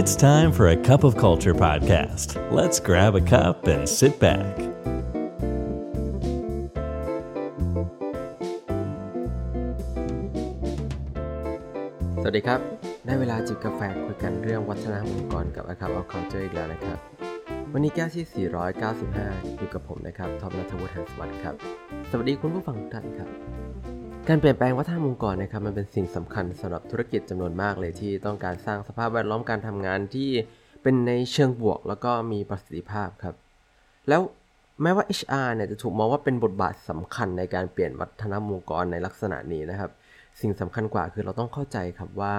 It's time for a cup of culture podcast. Let's grab a cup and sit back. สวัสดีครับ ได้เวลาจิบกาแฟคุยกันเรื่องวัฒนธรรมองค์กรกับ a c o u of Culture อีกแล้วนะครับ วันนี้แก้วที่ 495 อยู่กับผมนะครับ ทอมนัทวุฒิหันสวัสดิ์ครับ สวัสดีคุณผู้ฟังทุกท่านครับ การเปลี่ยนแปลงวัฒนธรรมองค์กรนะครับมันเป็นสิ่งสำคัญสำหรับธุรกิจจำนวนมากเลยที่ต้องการสร้างสภาพแวดล้อมการทำงานที่เป็นในเชิงบวก แล้วก็มีประสิทธิภาพครับ แล้วแม้ว่า HR เนี่ยจะถูกมองว่าเป็นบทบาทสำคัญในการเปลี่ยนวัฒนธรรมองค์กรในลักษณะนี้นะครับ สิ่งสำคัญกว่าคือเราต้องเข้าใจครับว่า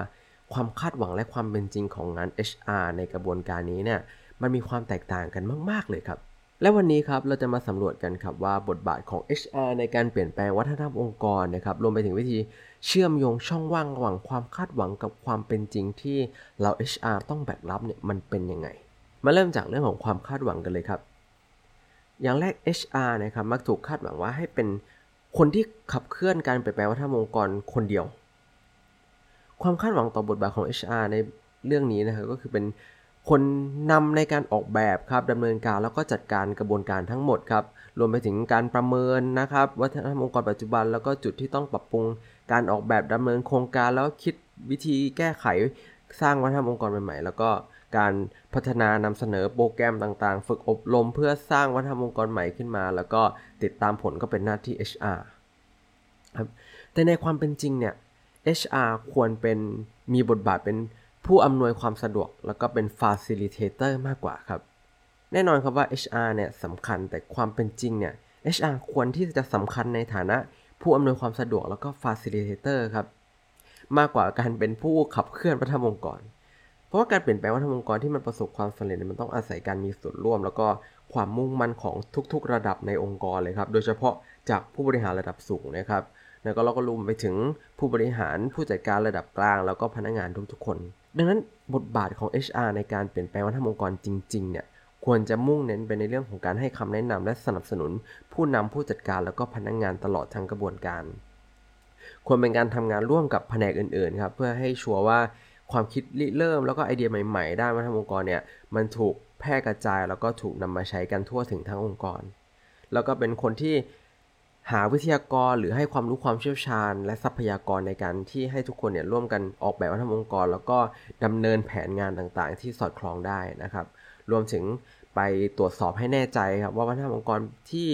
ความคาดหวังและความเป็นจริงของงาน HR ในกระบวนการนี้เนี่ยมันมีความแตกต่างกันมาก ๆเลยครับ และวันนี้ครับเราจะมาสำรวจกันครับว่าบทบาทของ HR ในการเปลี่ยนแปลงวัฒนธรรมองค์กรนะครับรวมไปถึงวิธีเชื่อมโยงช่องว่างระหว่างความคาดหวังกับความเป็นจริงที่เรา HR ต้องแบกรับเนี่ยมันเป็นยังไง มาเริ่มจากเรื่องของความคาดหวังกันเลยครับ อย่างแรก HR นะครับมักถูกคาดหวังว่าให้เป็นคนที่ขับเคลื่อนการเปลี่ยนแปลงวัฒนธรรมองค์กรคนเดียว ความคาดหวังต่อบทบาทของ HR ในเรื่องนี้นะครับก็คือเป็น คนนำในการออกแบบครับดำเนินการแล้วก็จัดการกระบวนการทั้งหมดครับรวมไปถึงการประเมินนะครับวัฒนธรรมองค์กรปัจจุบัน แล้วก็จุดที่ต้องปรับปรุงการออกแบบดำเนินโครงการแล้วคิดวิธีแก้ไขสร้างวัฒนธรรมองค์กรใหม่ๆ แล้วก็การพัฒนานำเสนอโปรแกรมต่างๆ ฝึกอบรมเพื่อสร้างวัฒนธรรมองค์กรใหม่ขึ้นมา แล้วก็ติดตามผลก็เป็นหน้าที่ HR ครับแต่ในความเป็นจริงเนี่ย HR ควรเป็นมีบทบาทเป็น ผู้อำนวยความสะดวก แล้วก็เป็น facilitator มากกว่าครับ แน่นอนครับว่า HR เนี่ยสำคัญแต่ความเป็นจริงเนี่ย HR ควรที่จะสำคัญในฐานะผู้อำนวยความสะดวกแล้วก็ facilitator ครับ มากกว่าการเป็นผู้ขับเคลื่อนวัฒนธรรมองค์กร เพราะว่าการเปลี่ยนแปลงวัฒนธรรมองค์กรที่มันประสบความสำเร็จมันต้องอาศัยการมีส่วนร่วม แล้วก็ความมุ่งมั่นของทุกๆ ระดับในองค์กรเลยครับ โดยเฉพาะจากผู้บริหารระดับสูงนะครับ แล้วก็เราก็รวมไปถึงผู้บริหารผู้จัดการระดับกลาง แล้วก็พนักงานทุกๆคน ดังนั้นบทบาทของ HR ในการเปลี่ยนแปลงวัฒนธรรมองค์กรจริงๆเนี่ยควรจะมุ่งเน้นไปในเรื่องของการให้คำแนะนำและสนับสนุน ผู้นำผู้จัดการแล้วก็พนักงานตลอดทั้งกระบวนการ ควรเป็นการทำงานร่วมกับแผนกอื่นๆครับเพื่อให้ชัวร์ว่าความคิดริเริ่มแล้วก็ไอเดียใหม่ๆด้านวัฒนธรรมองค์กรเนี่ยมันถูกแพร่กระจายแล้วก็ถูกนำมาใช้กันทั่วถึงทั้งองค์กร แล้วก็เป็นคนที่ หาวิทยากรหรือให้ความรู้ความเชี่ยวชาญ และทรัพยากรในการที่ให้ทุกคนเนี่ยร่วมกันออกแบบวัฒนธรรมองค์กร แล้วก็ดำเนินแผนงานต่างๆ ที่สอดคล้องได้นะครับ รวมถึงไปตรวจสอบให้แน่ใจครับว่าวัฒนธรรมองค์กรที่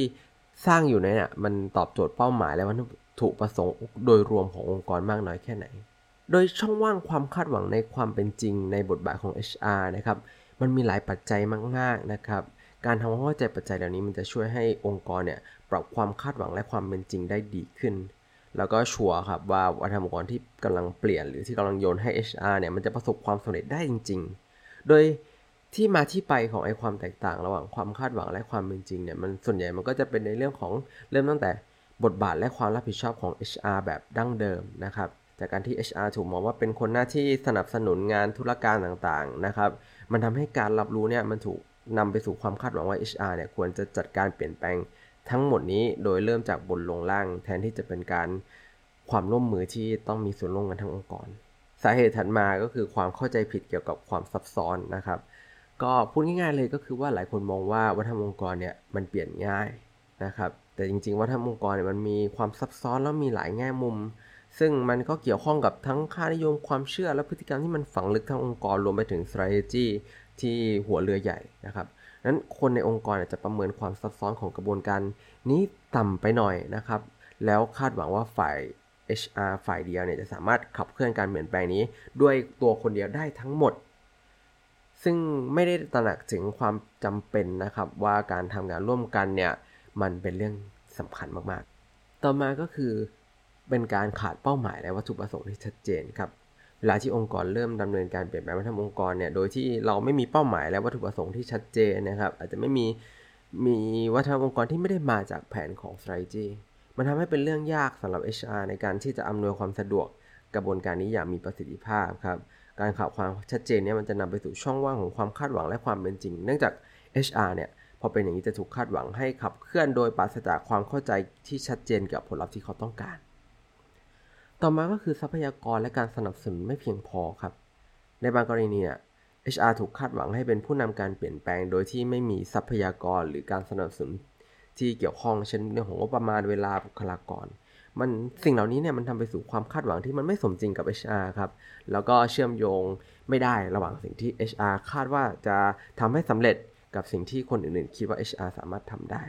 สร้างอยู่เนี่ยมันตอบโจทย์เป้าหมาย และวัตถุประสงค์โดยรวมขององค์กรมากน้อยแค่ไหน โดยช่องว่างความคาดหวังในความเป็นจริงในบทบาทของ HR นะครับมันมีหลายปัจจัยมากๆนะครับ การทำความเข้าใจปัจจัยเหล่านี้มันจะช่วยให้องค์กรเนี่ยปรับความคาดหวังและความเป็นจริงได้ดีขึ้น แล้วก็ชัวร์ครับว่าวัฒนธรรมองค์กรที่กำลังเปลี่ยน หรือที่กำลังโยนให้ HR เนี่ยมันจะประสบความสำเร็จได้จริง ๆ โดยที่มาที่ไปของไอ้ความแตกต่าง ระหว่างความคาดหวังและความเป็นจริงเนี่ยมันส่วนใหญ่มันก็จะเป็นในเรื่องของเริ่มตั้งแต่บทบาทและความรับผิดชอบของ HR แบบดั้งเดิมนะครับจากการที่ HR ถูกมองว่าเป็นคนหน้าที่สนับสนุนงานธุรการต่างๆนะครับ มันทำให้การรับรู้เนี่ยมันถูก นำไปสู่ความคาดหวังว่า HR เนี่ยควรจะจัดการเปลี่ยนแปลงทั้งหมดนี้โดยเริ่มจากบนลงล่าง แทนที่จะเป็นการความร่วมมือที่ต้องมีส่วนร่วมกันทั้งองค์กร สาเหตุถัดมาก็คือความเข้าใจผิดเกี่ยวกับความซับซ้อนนะครับ ก็พูดง่ายๆเลยก็คือว่าหลายคนมองว่าวัฒนธรรมองค์กรเนี่ยมันเปลี่ยนง่ายนะครับ แต่จริงๆวัฒนธรรมองค์กรเนี่ยมันมีความซับซ้อนแล้วมีหลายแง่มุม ซึ่งมันก็เกี่ยวข้องกับทั้งค่านิยมความเชื่อและพฤติกรรมที่มันฝังลึกทั้งองค์กรรวมไปถึง strategy ที่หัวเรือใหญ่นะครับนั้นคนในองค์กรจะประเมินความซับซ้อนของกระบวนการนี้ต่ำไปหน่อยนะครับ แล้วคาดหวังว่าฝ่าย HR ฝ่ายเดียวเนี่ยจะสามารถขับเคลื่อนการเปลี่ยนแปลงนี้ ด้วยตัวคนเดียวได้ทั้งหมด ซึ่งไม่ได้ตระหนักถึงความจำเป็นนะครับ ว่าการทำงานร่วมกันเนี่ยมันเป็นเรื่องสำคัญมากๆ ต่อมาก็คือเป็นการขาดเป้าหมายและวัตถุประสงค์ที่ชัดเจนครับ เวลาที่องค์กรเริ่มดำเนินการเปลี่ยนแปลงวัฒนธรรมองค์กรเนี่ยโดยที่เราไม่มีเป้าหมายและวัตถุประสงค์ที่ชัดเจนนะครับ อาจจะไม่มีมีวัฒนธรรมองค์กรที่ไม่ได้มาจากแผนของ strategy มันทำให้เป็นเรื่องยากสำหรับ HR ในการที่จะอำนวยความสะดวกกระบวนการนี้อย่างมีประสิทธิภาพครับการขาดความชัดเจนเนี่ยมันจะนำไปสู่ช่องว่างของความคาดหวังและความเป็นจริง เนื่องจาก HR เนี่ยพอเป็นอย่างนี้จะถูกคาดหวังให้ขับเคลื่อนโดยปราศจากความเข้าใจที่ชัดเจนเกี่ยวกับผลลัพธ์ที่เขาต้องการ ต่อมาก็คือทรัพยากรและการสนับสนุนไม่เพียงพอครับ ในบางกรณีเนี่ย HR ถูกคาดหวังให้เป็นผู้นำการเปลี่ยนแปลง โดยที่ไม่มีทรัพยากรหรือการสนับสนุนที่เกี่ยวข้อง เช่นเรื่องของงบประมาณเวลาบุคลากร มันสิ่งเหล่านี้เนี่ยมันทำไปสู่ความคาดหวังที่มันไม่สมจริงกับ HR ครับ แล้วก็เชื่อมโยงไม่ได้ระหว่างสิ่งที่ HR คาดว่าจะทำให้สำเร็จกับสิ่งที่คนอื่นๆ คิดว่า HR สามารถทำได้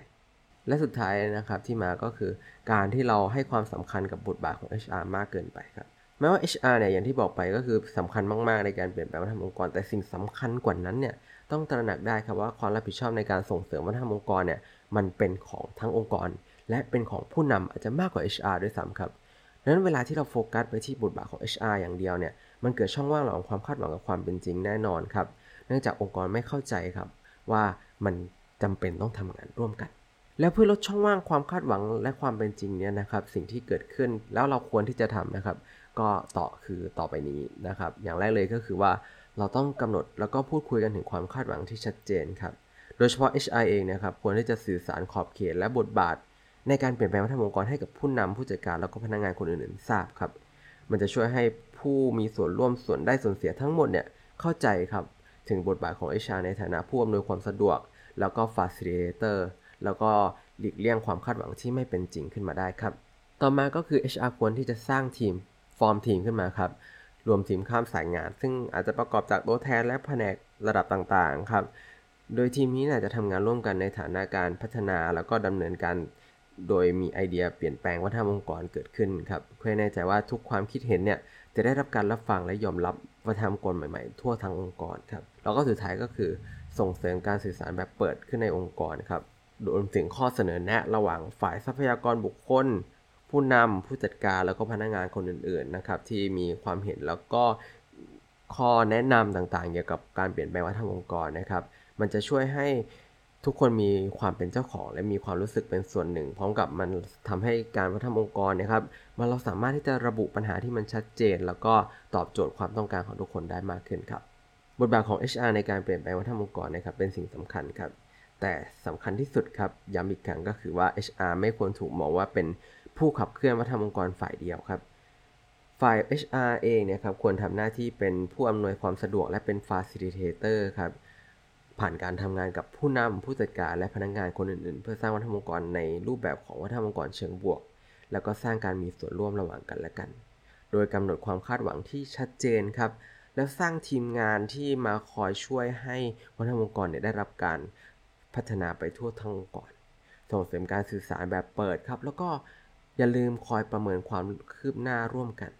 และสุดท้ายนะครับที่มาก็คือการที่เราให้ความสำคัญกับบทบาทของ HR มากเกินไปครับแม้ว่า HR เนี่ยอย่างที่บอกไปก็คือสำคัญมาก ๆ ในการเปลี่ยนแปลงวัฒนธรรมองค์กร แต่สิ่งสำคัญกว่านั้นเนี่ยต้องตระหนักได้ครับว่าความรับผิดชอบในการส่งเสริมวัฒนธรรมองค์กรเนี่ยมันเป็นของทั้งองค์กร และเป็นของผู้นำอาจจะมากกว่า HR ด้วยซ้ำครับดังนั้นเวลาที่เราโฟกัสไปที่บทบาทของ HR อย่างเดียวเนี่ยมันเกิดช่องว่างระหว่างความคาดหวังกับความเป็นจริงแน่นอนครับเนื่องจากองค์กรไม่เข้าใจครับว่ามันจำเป็นต้องทำงานร่วมกัน แล้วเพื่อลดช่องว่างความคาดหวังและความเป็นจริงเนี่ยนะครับ สิ่งที่เกิดขึ้นแล้วเราควรที่จะทำนะครับ ก็ต่อคือต่อไปนี้นะครับ อย่างแรกเลยก็คือว่าเราต้องกำหนดแล้วก็พูดคุยกันถึงความคาดหวังที่ชัดเจนครับ โดยเฉพาะ HR เองนะครับ ควรที่จะสื่อสารขอบเขตและบทบาท ในการเปลี่ยนแปลงวัฒนธรรมองค์กรให้กับผู้นำผู้จัดการแล้วก็พนักงานคนอื่นๆ ทราบครับ มันจะช่วยให้ผู้มีส่วนร่วมส่วนได้ส่วนเสียทั้งหมดเนี่ยเข้าใจครับ ถึงบทบาทของ HR ในฐานะผู้อำนวยความสะดวก แล้วก็ facilitator แล้วก็หลีกเลี่ยงความคาดหวังที่ไม่เป็นจริงขึ้นมาได้ครับ ต่อมาก็คือ HR ควรที่จะสร้างทีมฟอร์มทีมขึ้นมาครับ รวมทีมข้ามสายงาน ซึ่งอาจจะประกอบจากตัวแทนและแผนกระดับต่างๆครับ โดยทีมนี้จะทำงานร่วมกันในฐานะการพัฒนาแล้วก็ดำเนินการโดยมีไอเดียเปลี่ยนแปลงวัฒนธรรมองค์กรเกิดขึ้นครับ เพื่อแน่ใจว่าทุกความคิดเห็นเนี่ยจะได้รับการรับฟังและยอมรับวัฒนธรรมองค์กรใหม่ๆ ทั่วทั้งองค์กรครับ แล้วก็สุดท้ายก็คือส่งเสริมการสื่อสารแบบเปิดขึ้นในองค์กรครับ รวมถึงข้อเสนอแนะระหว่างฝ่ายทรัพยากรบุคคล ผู้นำผู้จัดการแล้วก็พนักงานคนอื่นๆนะครับที่มีความเห็นแล้วก็ข้อแนะนำต่างๆ เกี่ยวกับการเปลี่ยนแปลงวัฒนธรรมองค์กรนะครับ มันจะช่วยให้ทุกคนมีความเป็นเจ้าของ และมีความรู้สึกเป็นส่วนหนึ่ง พร้อมกับมันทำให้การวัฒนธรรมองค์กรนะครับมันเราสามารถที่จะระบุปัญหาที่มันชัดเจน แล้วก็ตอบโจทย์ความต้องการของทุกคนได้มากขึ้นครับบทบาทของ HR ในการเปลี่ยนแปลงวัฒนธรรมองค์กรนะครับเป็นสิ่งสำคัญครับ แต่สำคัญที่สุดครับย้ำอีกครั้งก็คือว่า HR ไม่ควรถูกมองว่าเป็นผู้ขับเคลื่อนวัฒนธรรมองค์กรฝ่ายเดียวครับ ฝ่าย HR เองเนี่ยครับควรทำหน้าที่เป็นผู้อำนวยความสะดวกและเป็น facilitator ครับผ่านการทำงานกับผู้นำผู้จัดการและพนักงงานคนอื่นๆ เพื่อสร้างวัฒนธรรมองค์กรในรูปแบบของวัฒนธรรมองค์กรเชิงบวก แล้วก็สร้างการมีส่วนร่วมระหว่างกันและกัน โดยกำหนดความคาดหวังที่ชัดเจนครับแล้วสร้างทีมงานที่มาคอยช่วยให้วัฒนธรรมองค์กรเนี่ยได้รับการ พัฒนาไปทั่วทั้งองค์กร ส่งเสริมการสื่อสารแบบเปิดครับ แล้วก็อย่าลืมคอยประเมินความคืบหน้าร่วมกัน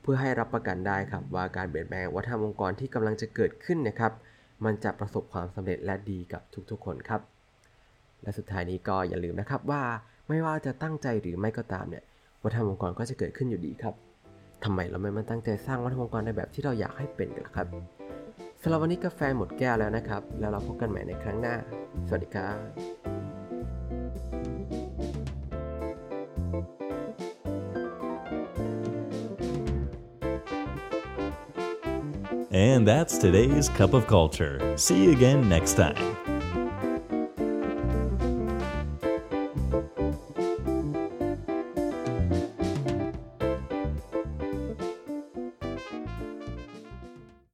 เพื่อให้รับประกันได้ครับว่าการเปลี่ยนแปลงวัฒนธรรมองค์กรที่กำลังจะเกิดขึ้นนะครับ มันจะประสบความสำเร็จและดีกับทุกๆ คนครับ และสุดท้ายนี้ก็อย่าลืมนะครับว่าไม่ว่าจะตั้งใจหรือไม่ก็ตามเนี่ยวัฒนธรรมองค์กรก็จะเกิดขึ้นอยู่ดีครับทำไมเราไม่มาตั้งใจสร้างวัฒนธรรมองค์กรในแบบที่เราอยากให้เป็นกันล่ะครับ สำหรับวันนี้กาแฟหมดแก้วแล้วนะครับ แล้วเราพบกันใหม่ในครั้งหน้า สวัสดีครับ And that's today's Cup of Culture. See you again next time.